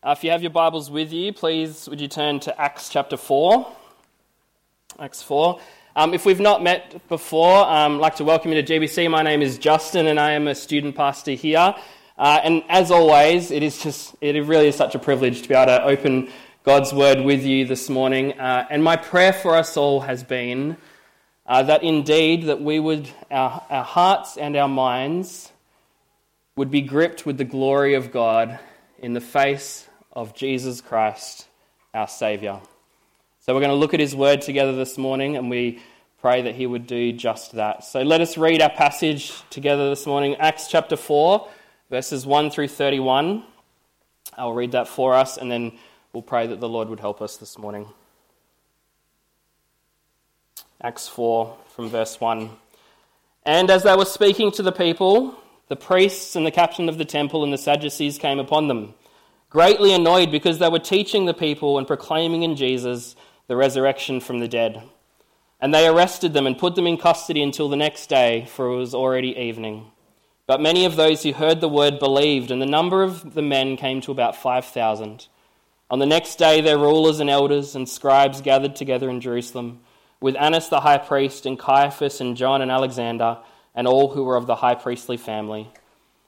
Uh, if you have your Bibles with you, please would you turn to Acts chapter 4. Acts 4. Um, if we've not met before, um, I'd like to welcome you to GBC. My name is Justin and I am a student pastor here. Uh, and as always, it is just, it really is such a privilege to be able to open God's word with you this morning. Uh, and my prayer for us all has been uh, that indeed that we would, our, our hearts and our minds would be gripped with the glory of God in the face of Jesus Christ, our Saviour. So we're going to look at his word together this morning and we pray that he would do just that. So let us read our passage together this morning Acts chapter 4, verses 1 through 31. I'll read that for us and then we'll pray that the Lord would help us this morning. Acts 4 from verse 1. And as they were speaking to the people, the priests and the captain of the temple and the Sadducees came upon them greatly annoyed because they were teaching the people and proclaiming in Jesus the resurrection from the dead. And they arrested them and put them in custody until the next day, for it was already evening. But many of those who heard the word believed, and the number of the men came to about 5,000. On the next day, their rulers and elders and scribes gathered together in Jerusalem, with Annas the high priest, and Caiaphas, and John, and Alexander, and all who were of the high priestly family.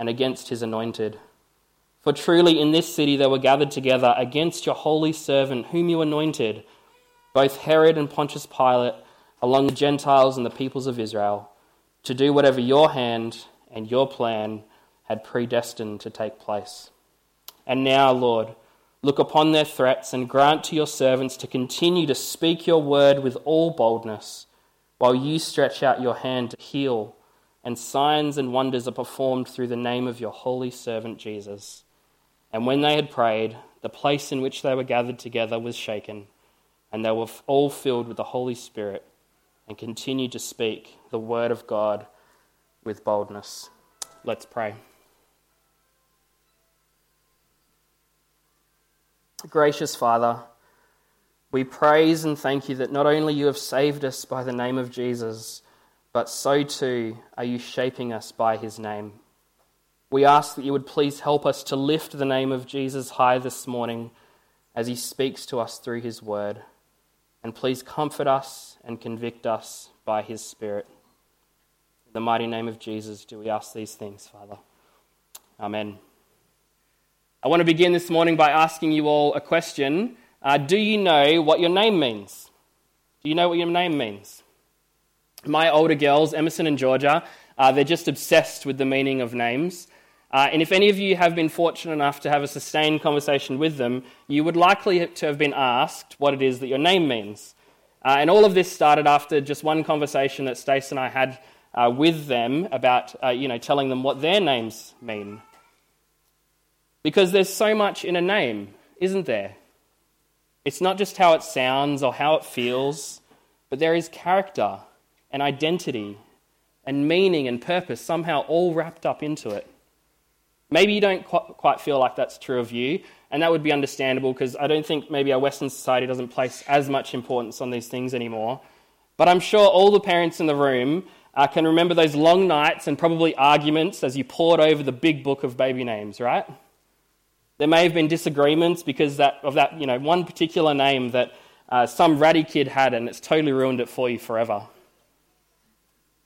and against his anointed. For truly in this city they were gathered together against your holy servant, whom you anointed, both Herod and Pontius Pilate, along the Gentiles and the peoples of Israel, to do whatever your hand and your plan had predestined to take place. And now, Lord, look upon their threats and grant to your servants to continue to speak your word with all boldness while you stretch out your hand to heal, and signs and wonders are performed through the name of your holy servant Jesus. And when they had prayed, the place in which they were gathered together was shaken, and they were all filled with the Holy Spirit, and continued to speak the word of God with boldness. Let's pray. Gracious Father, we praise and thank you that not only you have saved us by the name of Jesus, but so too are you shaping us by his name. We ask that you would please help us to lift the name of Jesus high this morning as he speaks to us through his word. and please comfort us and convict us by his Spirit. In the mighty name of Jesus, do we ask these things, Father? Amen. I want to begin this morning by asking you all a question. Uh, do you know what your name means? Do you know what your name means? My older girls, Emerson and Georgia, uh, they're just obsessed with the meaning of names. Uh, and if any of you have been fortunate enough to have a sustained conversation with them, you would likely to have been asked what it is that your name means. Uh, and all of this started after just one conversation that Stace and I had uh, with them about, uh, you know, telling them what their names mean. Because there's so much in a name, isn't there? It's not just how it sounds or how it feels, but there is character and identity and meaning and purpose somehow all wrapped up into it. Maybe you don't quite feel like that's true of you, and that would be understandable because I don't think maybe our Western society doesn't place as much importance on these things anymore. But I'm sure all the parents in the room uh, can remember those long nights and probably arguments as you pored over the big book of baby names, right? There may have been disagreements because that, of that you know, one particular name that uh, some ratty kid had, and it's totally ruined it for you forever.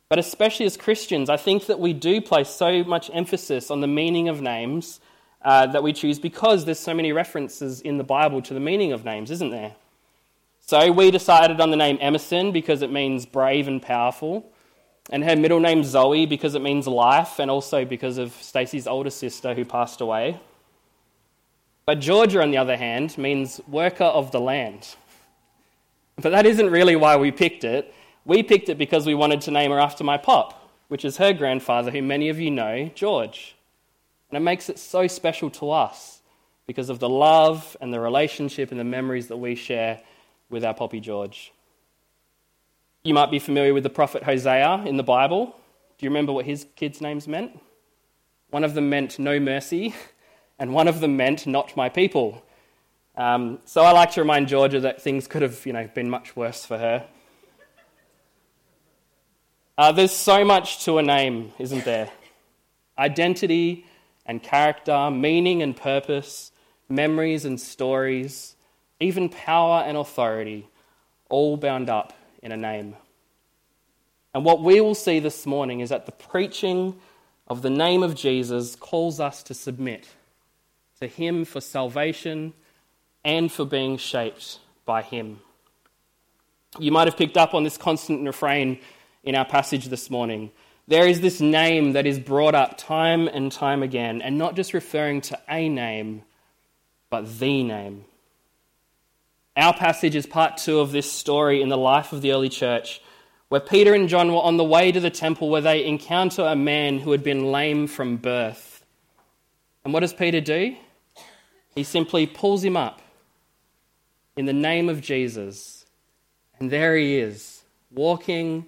But especially as Christians, I think that we do place so much emphasis on the meaning of names uh, that we choose because there's so many references in the Bible to the meaning of names, isn't there? So we decided on the name Emerson because it means brave and powerful, and her middle name Zoe because it means life, and also because of Stacey's older sister who passed away. But Georgia, on the other hand, means worker of the land. But that isn't really why we picked it. We picked it because we wanted to name her after my pop, which is her grandfather, who many of you know, George. And it makes it so special to us because of the love and the relationship and the memories that we share with our Poppy George. You might be familiar with the prophet Hosea in the Bible. Do you remember what his kids' names meant? One of them meant no mercy, and one of them meant not my people. Um, so I like to remind Georgia that things could have you know, been much worse for her. Uh, there's so much to a name, isn't there? Identity and character, meaning and purpose, memories and stories, even power and authority, all bound up in a name. And what we will see this morning is that the preaching of the name of Jesus calls us to submit to Him for salvation and for being shaped by Him. You might have picked up on this constant refrain in our passage this morning. There is this name that is brought up time and time again, and not just referring to a name, but the name. Our passage is part two of this story in the life of the early church, where Peter and John were on the way to the temple where they encounter a man who had been lame from birth. And what does Peter do? He simply pulls him up in the name of Jesus. And there he is, walking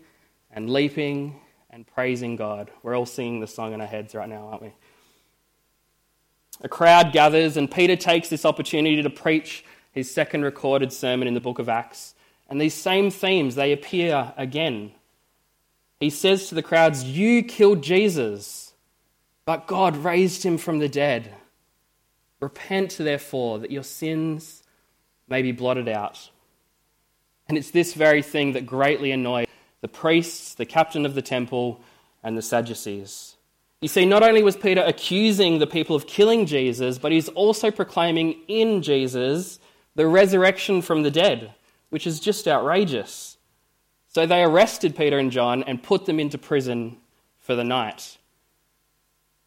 and leaping and praising God. We're all singing the song in our heads right now, aren't we? A crowd gathers, and Peter takes this opportunity to preach his second recorded sermon in the book of Acts. And these same themes, they appear again. He says to the crowds, You killed Jesus, but God raised him from the dead. Repent, therefore, that your sins may be blotted out. And it's this very thing that greatly annoys the priests, the captain of the temple, and the Sadducees. You see, not only was Peter accusing the people of killing Jesus, but he's also proclaiming in Jesus the resurrection from the dead, which is just outrageous. So they arrested Peter and John and put them into prison for the night.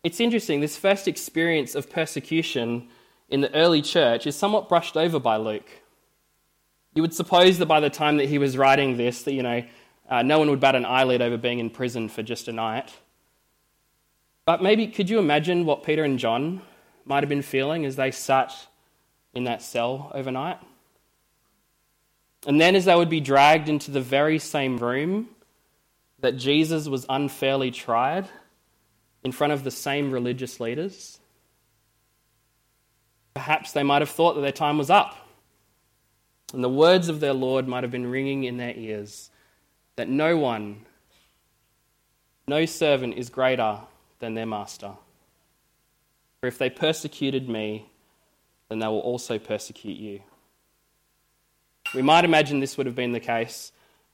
It's interesting, this first experience of persecution in the early church is somewhat brushed over by Luke. You would suppose that by the time that he was writing this, that, you know, uh, no one would bat an eyelid over being in prison for just a night. But maybe could you imagine what Peter and John might have been feeling as they sat in that cell overnight? And then, as they would be dragged into the very same room that Jesus was unfairly tried in front of the same religious leaders, perhaps they might have thought that their time was up. And the words of their Lord might have been ringing in their ears that no one, no servant is greater than their master. For if they persecuted me, then they will also persecute you. We might imagine this would have been the case,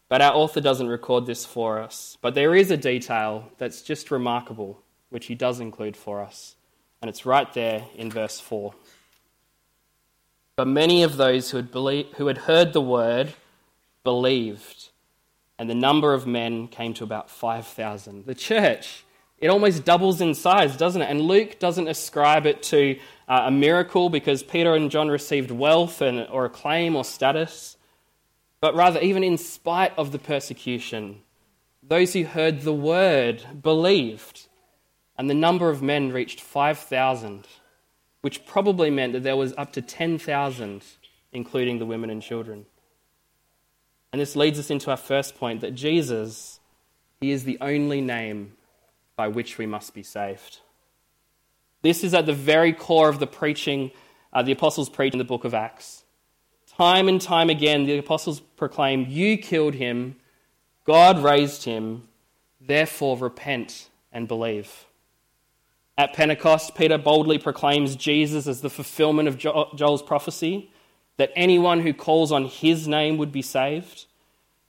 but our author doesn't record this for us. But there is a detail that's just remarkable, which he does include for us, and it's right there in verse 4. But many of those who had, believed, who had heard the word believed, and the number of men came to about 5,000. The church, it almost doubles in size, doesn't it? And Luke doesn't ascribe it to uh, a miracle because Peter and John received wealth and, or acclaim or status, but rather, even in spite of the persecution, those who heard the word believed, and the number of men reached 5,000 which probably meant that there was up to 10,000, including the women and children. And this leads us into our first point that Jesus, he is the only name by which we must be saved. This is at the very core of the preaching, uh, the apostles preach in the book of Acts. Time and time again, the apostles proclaim, You killed him, God raised him, therefore repent and believe. At Pentecost, Peter boldly proclaims Jesus as the fulfillment of Joel's prophecy, that anyone who calls on his name would be saved.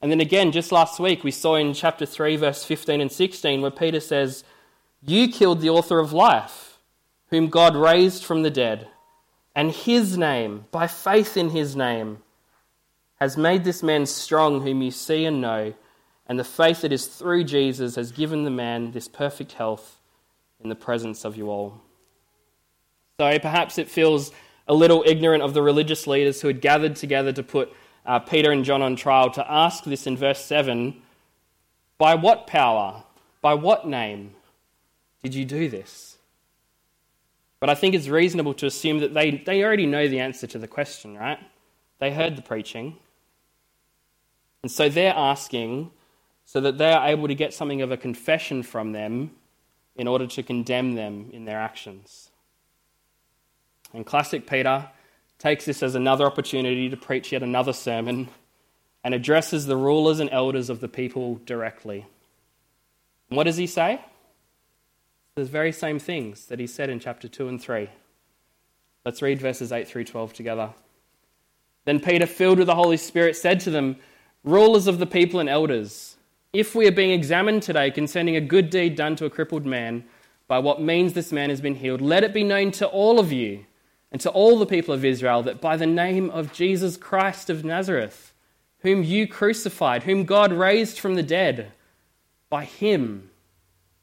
And then again, just last week, we saw in chapter 3, verse 15 and 16, where Peter says, You killed the author of life, whom God raised from the dead, and his name, by faith in his name, has made this man strong, whom you see and know, and the faith that is through Jesus has given the man this perfect health in the presence of you all. So perhaps it feels a little ignorant of the religious leaders who had gathered together to put uh, Peter and John on trial to ask this in verse 7 By what power, by what name did you do this? But I think it's reasonable to assume that they, they already know the answer to the question, right? They heard the preaching. And so they're asking so that they are able to get something of a confession from them in order to condemn them in their actions. And classic Peter takes this as another opportunity to preach yet another sermon and addresses the rulers and elders of the people directly. And what does he say? The very same things that he said in chapter 2 and 3. Let's read verses 8 through 12 together. Then Peter, filled with the Holy Spirit, said to them, Rulers of the people and elders, if we are being examined today concerning a good deed done to a crippled man, by what means this man has been healed, let it be known to all of you and to all the people of Israel that by the name of Jesus Christ of Nazareth, whom you crucified, whom God raised from the dead, by him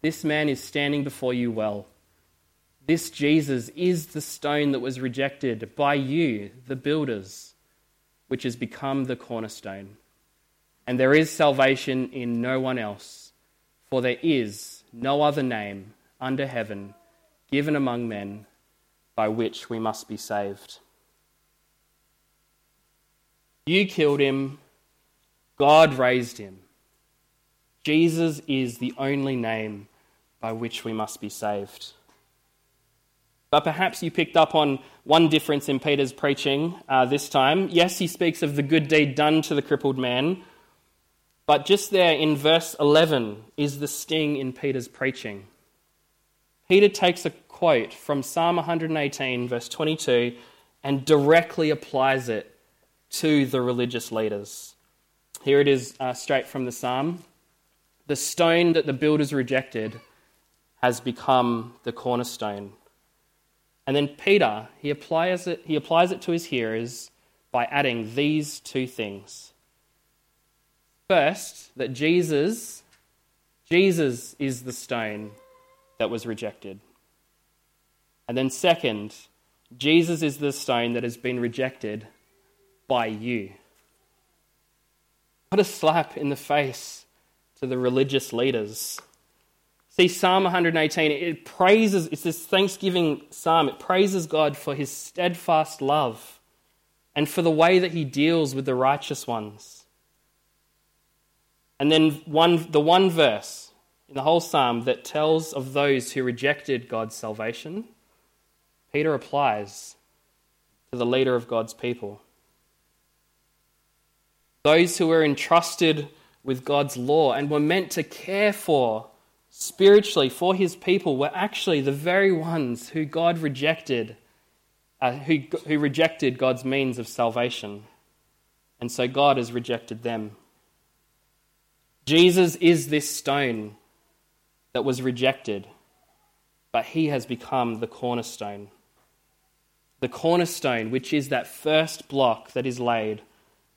this man is standing before you well. This Jesus is the stone that was rejected by you, the builders, which has become the cornerstone. And there is salvation in no one else, for there is no other name under heaven given among men by which we must be saved. You killed him, God raised him. Jesus is the only name by which we must be saved. But perhaps you picked up on one difference in Peter's preaching uh, this time. Yes, he speaks of the good deed done to the crippled man, but just there in verse 11 is the sting in Peter's preaching. Peter takes a quote from Psalm 118, verse 22, and directly applies it to the religious leaders. Here it is uh, straight from the psalm The stone that the builders rejected has become the cornerstone. And then Peter, he applies it, he applies it to his hearers by adding these two things. First, that Jesus, Jesus is the stone that was rejected. And then, second, Jesus is the stone that has been rejected by you. What a slap in the face to the religious leaders. See, Psalm 118, it praises, it's this thanksgiving psalm. It praises God for his steadfast love and for the way that he deals with the righteous ones. And then one, the one verse in the whole psalm that tells of those who rejected God's salvation, Peter applies to the leader of God's people. Those who were entrusted with God's law and were meant to care for spiritually for his people were actually the very ones who God rejected, uh, who, who rejected God's means of salvation. and so God has rejected them. Jesus is this stone that was rejected, but he has become the cornerstone. The cornerstone, which is that first block that is laid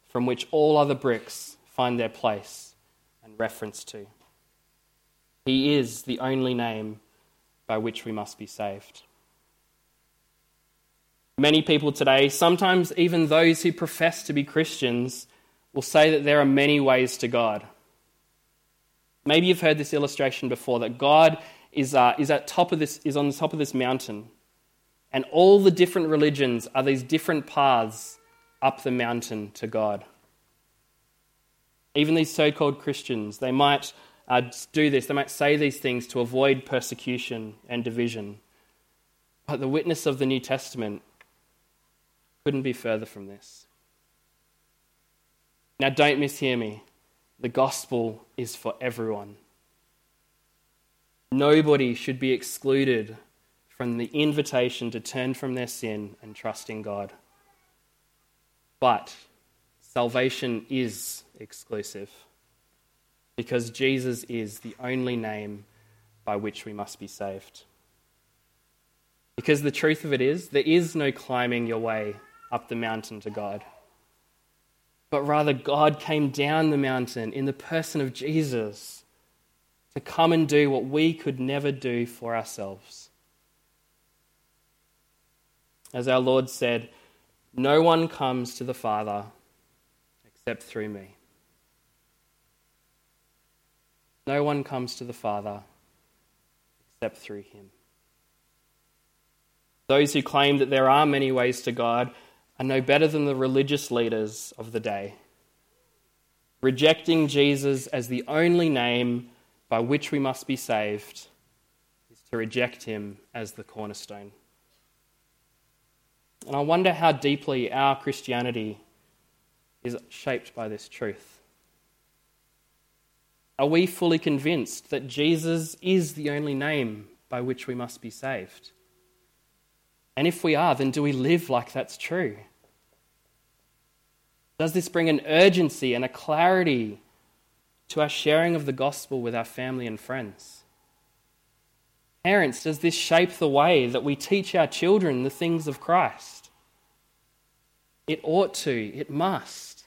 from which all other bricks find their place and reference to. He is the only name by which we must be saved. Many people today, sometimes even those who profess to be Christians, will say that there are many ways to God. Maybe you've heard this illustration before that God is, uh, is, at top of this, is on the top of this mountain, and all the different religions are these different paths up the mountain to God. Even these so called Christians, they might uh, do this, they might say these things to avoid persecution and division. But the witness of the New Testament couldn't be further from this. Now, don't mishear me. The gospel is for everyone. Nobody should be excluded from the invitation to turn from their sin and trust in God. But salvation is exclusive because Jesus is the only name by which we must be saved. Because the truth of it is, there is no climbing your way up the mountain to God. But rather, God came down the mountain in the person of Jesus to come and do what we could never do for ourselves. As our Lord said, No one comes to the Father except through me. No one comes to the Father except through him. Those who claim that there are many ways to God are no better than the religious leaders of the day, rejecting Jesus as the only name by which we must be saved is to reject him as the cornerstone. And I wonder how deeply our Christianity is shaped by this truth. Are we fully convinced that Jesus is the only name by which we must be saved? And if we are, then do we live like that's true? Does this bring an urgency and a clarity to our sharing of the gospel with our family and friends? Parents, does this shape the way that we teach our children the things of Christ? It ought to, it must.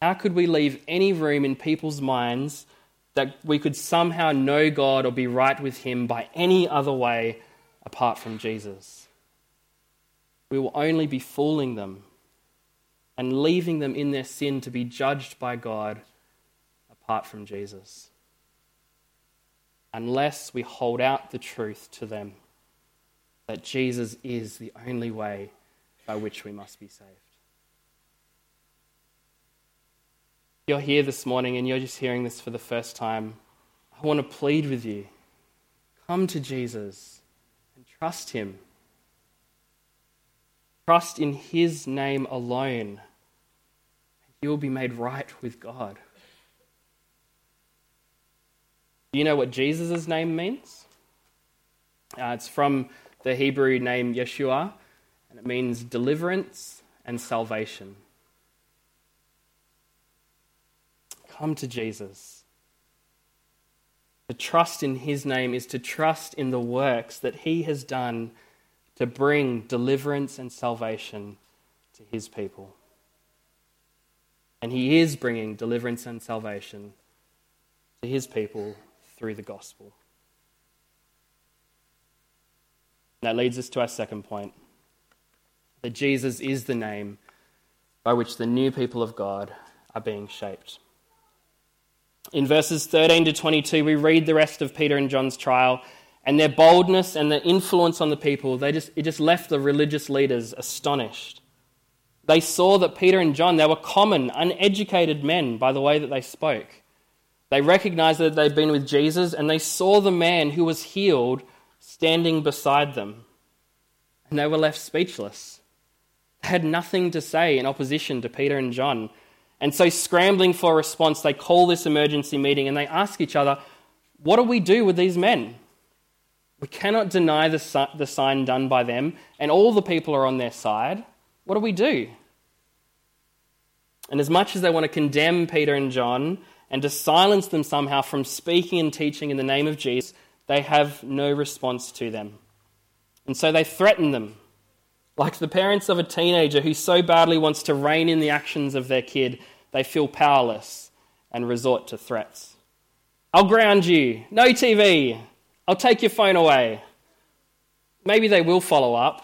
How could we leave any room in people's minds that we could somehow know God or be right with Him by any other way apart from Jesus. We will only be fooling them and leaving them in their sin to be judged by God apart from Jesus. Unless we hold out the truth to them that Jesus is the only way by which we must be saved. You're here this morning and you're just hearing this for the first time. I want to plead with you. Come to Jesus. And trust Him. Trust in His name alone, and you will be made right with God. Do you know what Jesus' name means? Uh, it's from the Hebrew name Yeshua, and it means deliverance and salvation. Come to Jesus. To trust in his name is to trust in the works that he has done to bring deliverance and salvation to his people. And he is bringing deliverance and salvation to his people through the gospel. That leads us to our second point that Jesus is the name by which the new people of God are being shaped. In verses 13 to 22, we read the rest of Peter and John's trial, and their boldness and their influence on the people, they just, it just left the religious leaders astonished. They saw that Peter and John, they were common, uneducated men by the way that they spoke. They recognized that they'd been with Jesus, and they saw the man who was healed standing beside them. And they were left speechless. Had nothing to say in opposition to Peter and John. And so, scrambling for a response, they call this emergency meeting and they ask each other, What do we do with these men? We cannot deny the, the sign done by them, and all the people are on their side. What do we do? And as much as they want to condemn Peter and John and to silence them somehow from speaking and teaching in the name of Jesus, they have no response to them. And so they threaten them. Like the parents of a teenager who so badly wants to rein in the actions of their kid, they feel powerless and resort to threats. I'll ground you. No TV. I'll take your phone away. Maybe they will follow up,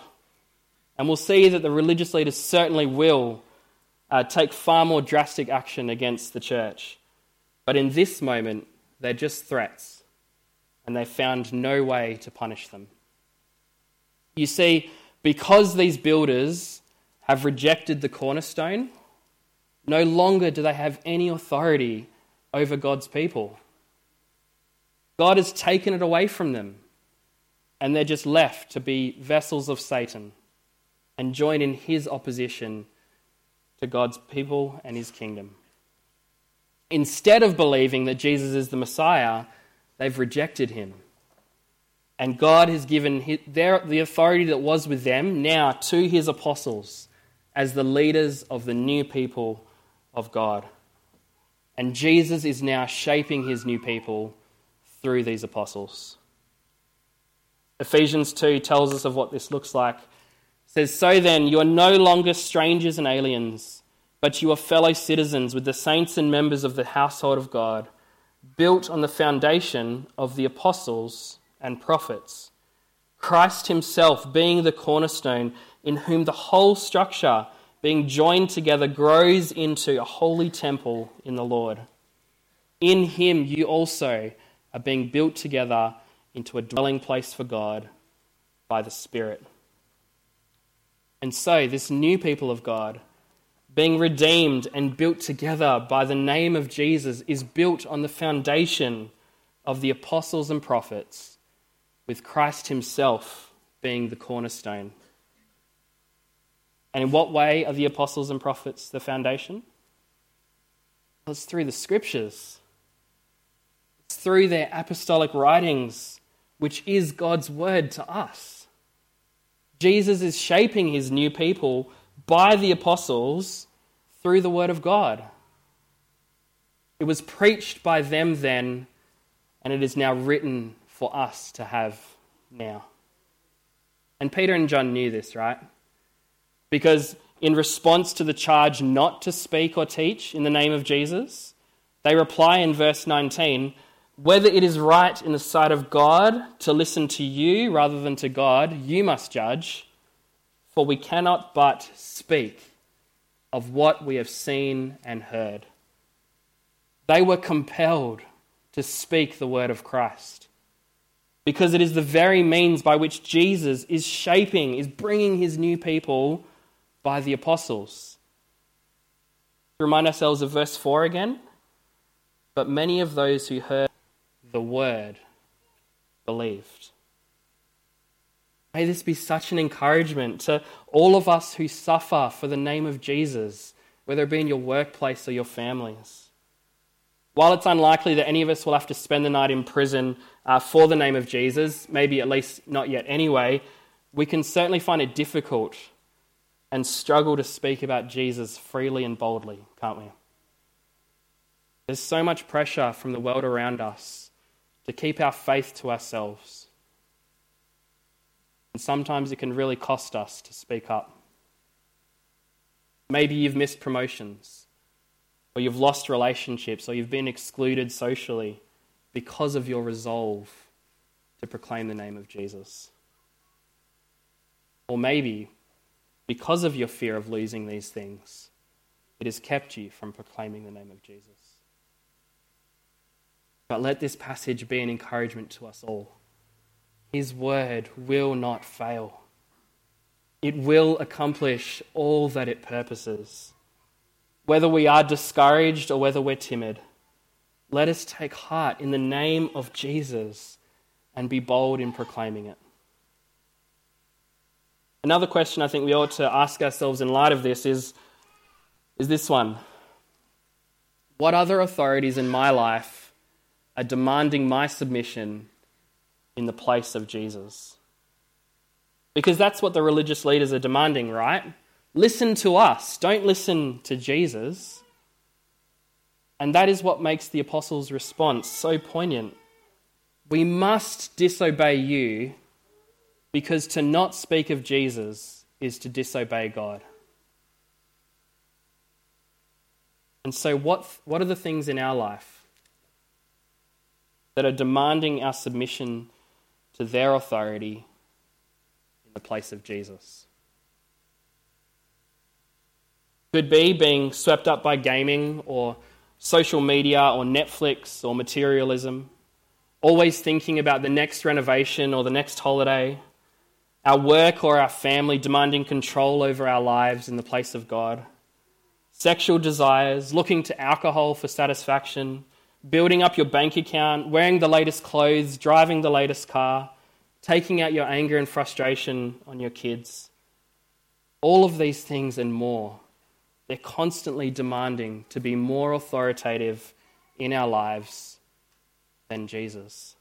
and we'll see that the religious leaders certainly will uh, take far more drastic action against the church. But in this moment, they're just threats, and they found no way to punish them. You see, because these builders have rejected the cornerstone, no longer do they have any authority over God's people. God has taken it away from them, and they're just left to be vessels of Satan and join in his opposition to God's people and his kingdom. Instead of believing that Jesus is the Messiah, they've rejected him. And God has given their, the authority that was with them now to his apostles as the leaders of the new people of God. And Jesus is now shaping his new people through these apostles. Ephesians 2 tells us of what this looks like. It says, So then, you are no longer strangers and aliens, but you are fellow citizens with the saints and members of the household of God, built on the foundation of the apostles and prophets. Christ himself being the cornerstone, in whom the whole structure, being joined together, grows into a holy temple in the Lord. In him you also are being built together into a dwelling place for God by the Spirit. And so, this new people of God, being redeemed and built together by the name of Jesus, is built on the foundation of the apostles and prophets, with Christ Himself being the cornerstone. And in what way are the apostles and prophets the foundation? Well, it's through the scriptures it's through their apostolic writings, which is God's word to us. Jesus is shaping his new people by the apostles through the word of God. It was preached by them then, and it is now written for us to have now. And Peter and John knew this, right? Because in response to the charge not to speak or teach in the name of Jesus, they reply in verse 19 whether it is right in the sight of God to listen to you rather than to God, you must judge, for we cannot but speak of what we have seen and heard. They were compelled to speak the word of Christ because it is the very means by which Jesus is shaping, is bringing his new people by the apostles. Remind ourselves of verse 4 again. But many of those who heard the word believed. May this be such an encouragement to all of us who suffer for the name of Jesus, whether it be in your workplace or your families. While it's unlikely that any of us will have to spend the night in prison uh, for the name of Jesus, maybe at least not yet anyway, we can certainly find it difficult and struggle to speak about Jesus freely and boldly, can't we? There's so much pressure from the world around us to keep our faith to ourselves. And sometimes it can really cost us to speak up. Maybe you've missed promotions, or you've lost relationships, or you've been excluded socially because of your resolve to proclaim the name of Jesus. Or maybe because of your fear of losing these things, it has kept you from proclaiming the name of Jesus. But let this passage be an encouragement to us all. His word will not fail, it will accomplish all that it purposes. Whether we are discouraged or whether we're timid, let us take heart in the name of Jesus and be bold in proclaiming it. Another question I think we ought to ask ourselves in light of this is, is this one What other authorities in my life are demanding my submission in the place of Jesus. Because that's what the religious leaders are demanding, right? Listen to us, don't listen to Jesus. And that is what makes the apostles' response so poignant. We must disobey you because to not speak of Jesus is to disobey God. And so, what, what are the things in our life that are demanding our submission to their authority in the place of Jesus? Could be being swept up by gaming or social media or Netflix or materialism, always thinking about the next renovation or the next holiday, our work or our family demanding control over our lives in the place of God, sexual desires, looking to alcohol for satisfaction, building up your bank account, wearing the latest clothes, driving the latest car, taking out your anger and frustration on your kids. All of these things and more they're constantly demanding to be more authoritative in our lives than Jesus.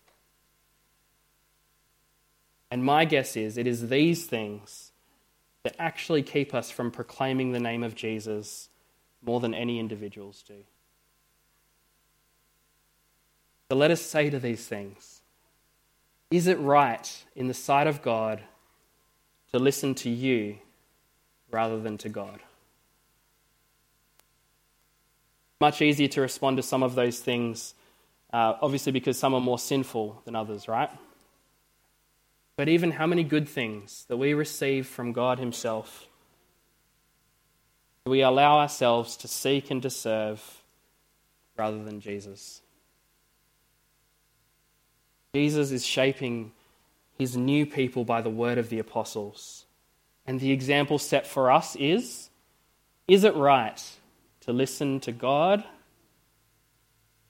And my guess is it is these things that actually keep us from proclaiming the name of Jesus more than any individuals do. So let us say to these things Is it right in the sight of God to listen to you rather than to God? Much easier to respond to some of those things, uh, obviously, because some are more sinful than others, right? But even how many good things that we receive from God Himself we allow ourselves to seek and to serve rather than Jesus? Jesus is shaping his new people by the word of the apostles. And the example set for us is is it right to listen to God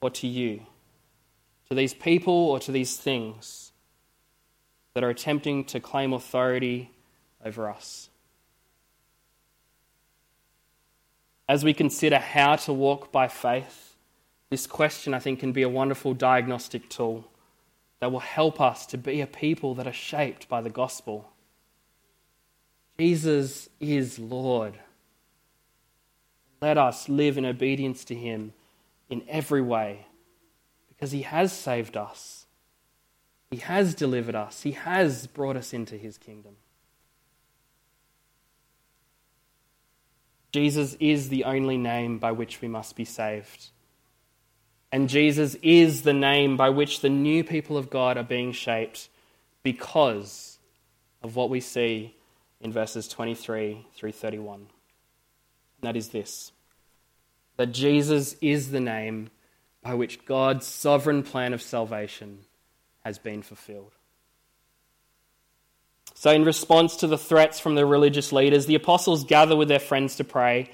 or to you, to these people or to these things that are attempting to claim authority over us. As we consider how to walk by faith, this question I think can be a wonderful diagnostic tool that will help us to be a people that are shaped by the gospel. Jesus is Lord. Let us live in obedience to him in every way because he has saved us. He has delivered us. He has brought us into his kingdom. Jesus is the only name by which we must be saved. And Jesus is the name by which the new people of God are being shaped because of what we see in verses 23 through 31. That is this that Jesus is the name by which God's sovereign plan of salvation has been fulfilled. So, in response to the threats from the religious leaders, the apostles gather with their friends to pray.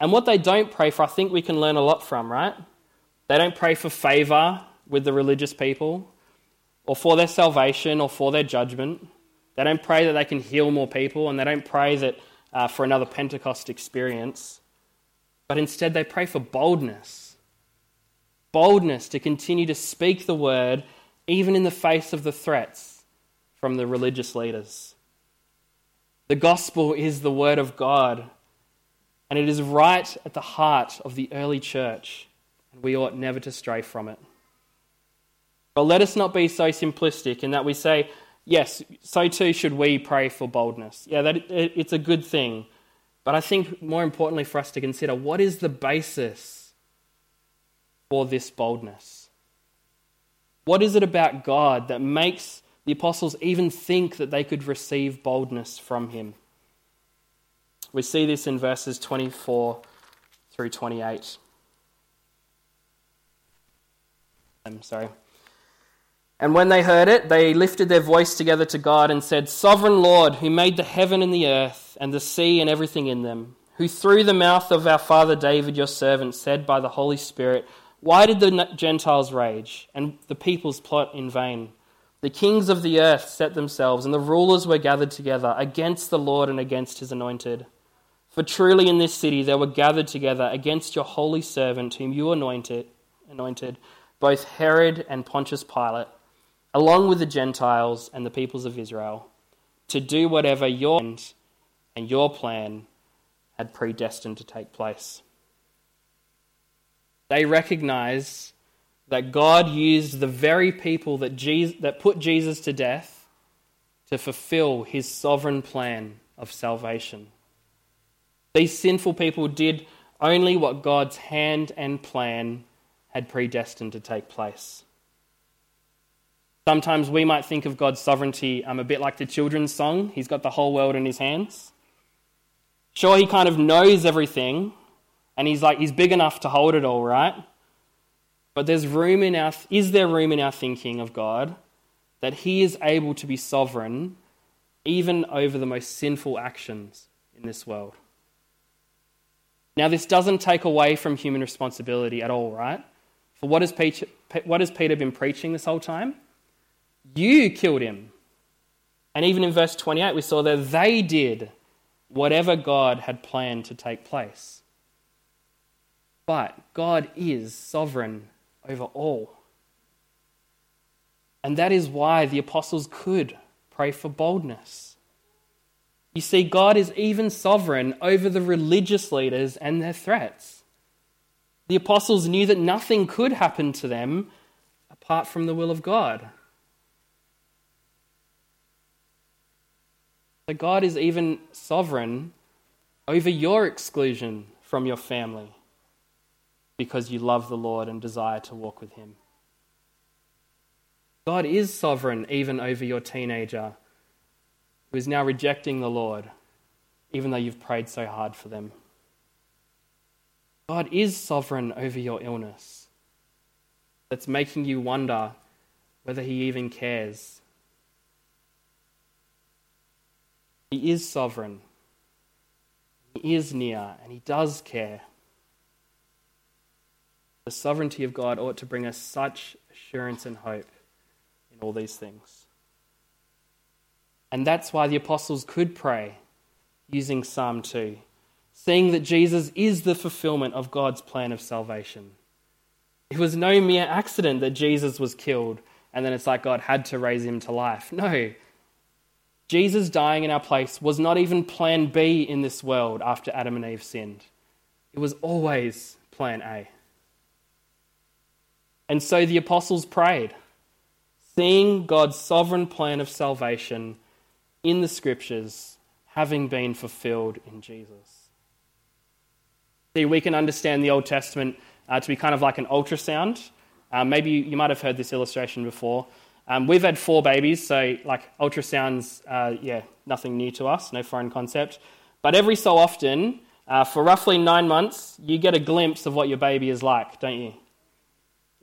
And what they don't pray for, I think we can learn a lot from, right? They don't pray for favor with the religious people, or for their salvation, or for their judgment. They don't pray that they can heal more people, and they don't pray that uh, for another Pentecost experience. But instead, they pray for boldness boldness to continue to speak the word, even in the face of the threats from the religious leaders. The gospel is the word of God, and it is right at the heart of the early church, and we ought never to stray from it. But let us not be so simplistic in that we say, yes, so too should we pray for boldness. Yeah, that it's a good thing. But I think more importantly for us to consider what is the basis for this boldness? What is it about God that makes the apostles even think that they could receive boldness from him? We see this in verses 24 through 28. I'm sorry. And when they heard it, they lifted their voice together to God and said, Sovereign Lord, who made the heaven and the earth and the sea and everything in them, who through the mouth of our father David, your servant, said by the Holy Spirit, Why did the Gentiles rage and the peoples plot in vain? The kings of the earth set themselves, and the rulers were gathered together against the Lord and against his anointed. For truly in this city they were gathered together against your holy servant, whom you anointed, anointed both Herod and Pontius Pilate along with the Gentiles and the peoples of Israel, to do whatever your end and your plan had predestined to take place. They recognize that God used the very people that, Jesus, that put Jesus to death to fulfill his sovereign plan of salvation. These sinful people did only what God's hand and plan had predestined to take place. Sometimes we might think of God's sovereignty um, a bit like the children's song, He's got the whole world in His hands. Sure, He kind of knows everything, and He's like, He's big enough to hold it all, right? But there's room in our, is there room in our thinking of God that He is able to be sovereign even over the most sinful actions in this world? Now, this doesn't take away from human responsibility at all, right? For what has Peter, what has Peter been preaching this whole time? You killed him. And even in verse 28, we saw that they did whatever God had planned to take place. But God is sovereign over all. And that is why the apostles could pray for boldness. You see, God is even sovereign over the religious leaders and their threats. The apostles knew that nothing could happen to them apart from the will of God. So God is even sovereign over your exclusion from your family because you love the Lord and desire to walk with Him. God is sovereign even over your teenager who is now rejecting the Lord, even though you've prayed so hard for them. God is sovereign over your illness that's making you wonder whether He even cares He is sovereign. He is near, and He does care. The sovereignty of God ought to bring us such assurance and hope in all these things. And that's why the apostles could pray using Psalm 2, seeing that Jesus is the fulfillment of God's plan of salvation. It was no mere accident that Jesus was killed and then it's like God had to raise him to life. No, Jesus dying in our place was not even plan B in this world after Adam and Eve sinned. It was always plan A. And so the apostles prayed, seeing God's sovereign plan of salvation in the scriptures having been fulfilled in Jesus. See, we can understand the Old Testament uh, to be kind of like an ultrasound. Uh, maybe you might have heard this illustration before. Um, we've had four babies, so like ultrasounds, uh, yeah, nothing new to us, no foreign concept. But every so often, uh, for roughly nine months, you get a glimpse of what your baby is like, don't you?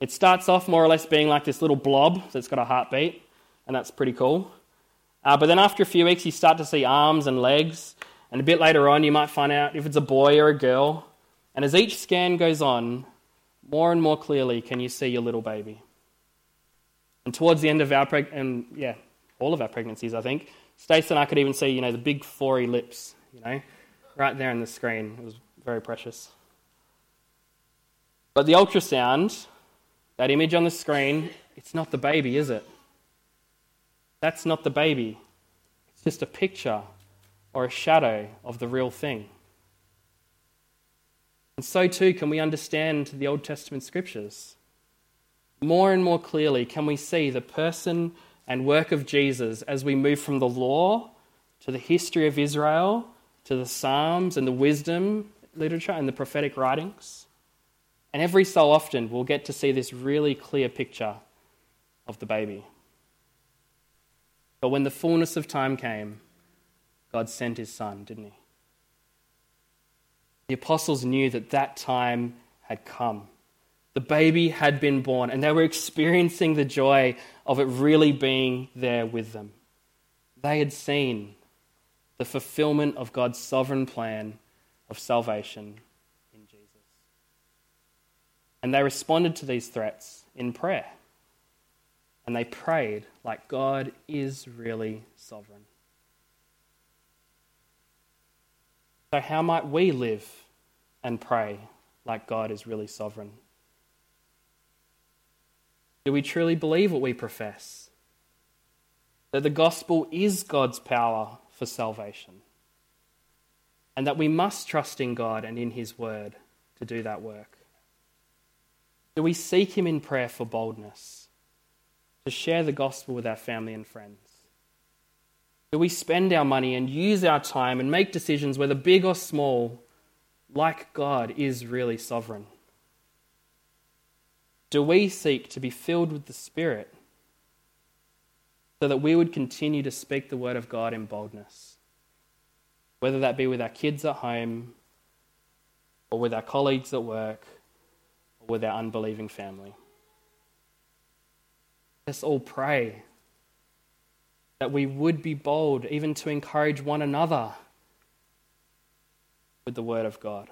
It starts off more or less being like this little blob that's got a heartbeat, and that's pretty cool. Uh, but then after a few weeks, you start to see arms and legs, and a bit later on, you might find out if it's a boy or a girl. And as each scan goes on, more and more clearly can you see your little baby. And towards the end of our preg- and yeah, all of our pregnancies, I think, Stacey and I could even see, you know, the big fory lips, you know, right there on the screen. It was very precious. But the ultrasound, that image on the screen, it's not the baby, is it? That's not the baby. It's just a picture or a shadow of the real thing. And so too can we understand the Old Testament scriptures more and more clearly can we see the person and work of Jesus as we move from the law to the history of Israel to the Psalms and the wisdom literature and the prophetic writings. And every so often, we'll get to see this really clear picture of the baby. But when the fullness of time came, God sent his son, didn't he? The apostles knew that that time had come. The baby had been born, and they were experiencing the joy of it really being there with them. They had seen the fulfillment of God's sovereign plan of salvation in Jesus. And they responded to these threats in prayer. And they prayed like God is really sovereign. So, how might we live and pray like God is really sovereign? Do we truly believe what we profess? That the gospel is God's power for salvation? and that we must trust in God and in His Word to do that work? Do we seek Him in prayer for boldness, to share the gospel with our family and friends? Do we spend our money and use our time and make decisions, whether big or small, like God is really sovereign? Do we seek to be filled with the Spirit so that we would continue to speak the word of God in boldness? Whether that be with our kids at home, or with our colleagues at work, or with our unbelieving family. Let's all pray that we would be bold, even to encourage one another with the Word of God.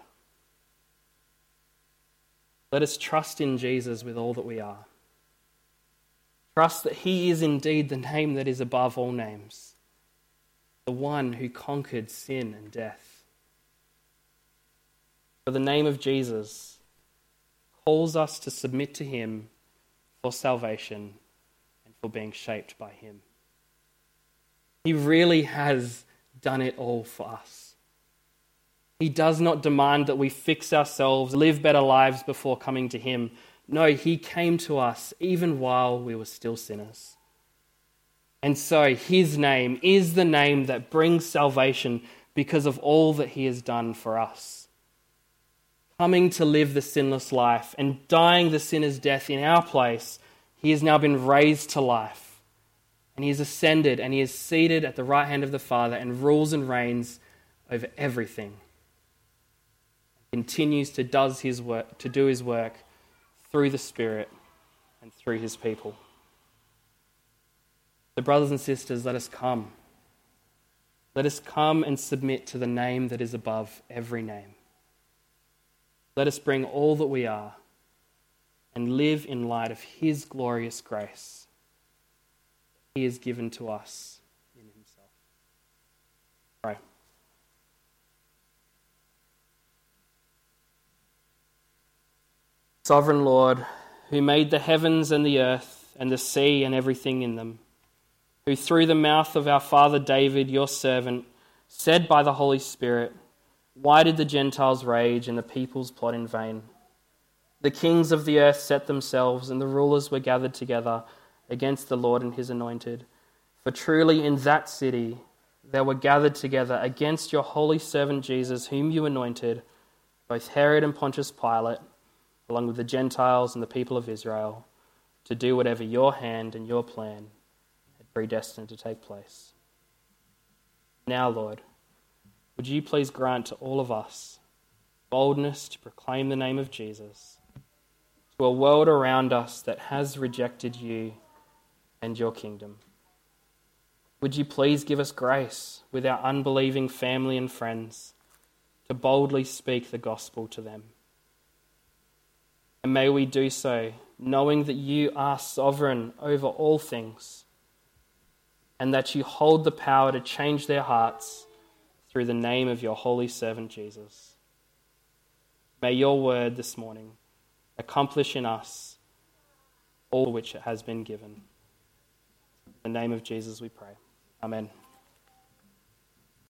Let us trust in Jesus with all that we are. Trust that He is indeed the name that is above all names, the one who conquered sin and death. For the name of Jesus calls us to submit to Him for salvation and for being shaped by Him. He really has done it all for us. He does not demand that we fix ourselves, live better lives before coming to Him. No, He came to us even while we were still sinners. And so His name is the name that brings salvation because of all that He has done for us. Coming to live the sinless life and dying the sinner's death in our place, He has now been raised to life and he has ascended and he is seated at the right hand of the Father and rules and reigns over everything. Continues to does his work to do his work through the Spirit and through his people. So, brothers and sisters, let us come. Let us come and submit to the name that is above every name. Let us bring all that we are and live in light of his glorious grace he has given to us in himself. Pray. Sovereign Lord, who made the heavens and the earth and the sea and everything in them, who through the mouth of our father David, your servant, said by the Holy Spirit, Why did the Gentiles rage and the peoples plot in vain? The kings of the earth set themselves, and the rulers were gathered together against the Lord and his anointed. For truly in that city there were gathered together against your holy servant Jesus, whom you anointed, both Herod and Pontius Pilate, along with the Gentiles and the people of Israel, to do whatever your hand and your plan had predestined to take place. Now, Lord, would you please grant to all of us boldness to proclaim the name of Jesus to a world around us that has rejected you and your kingdom. Would you please give us grace with our unbelieving family and friends to boldly speak the gospel to them? And may we do so knowing that you are sovereign over all things and that you hold the power to change their hearts through the name of your holy servant Jesus. May your word this morning accomplish in us all which it has been given. In the name of Jesus we pray. Amen.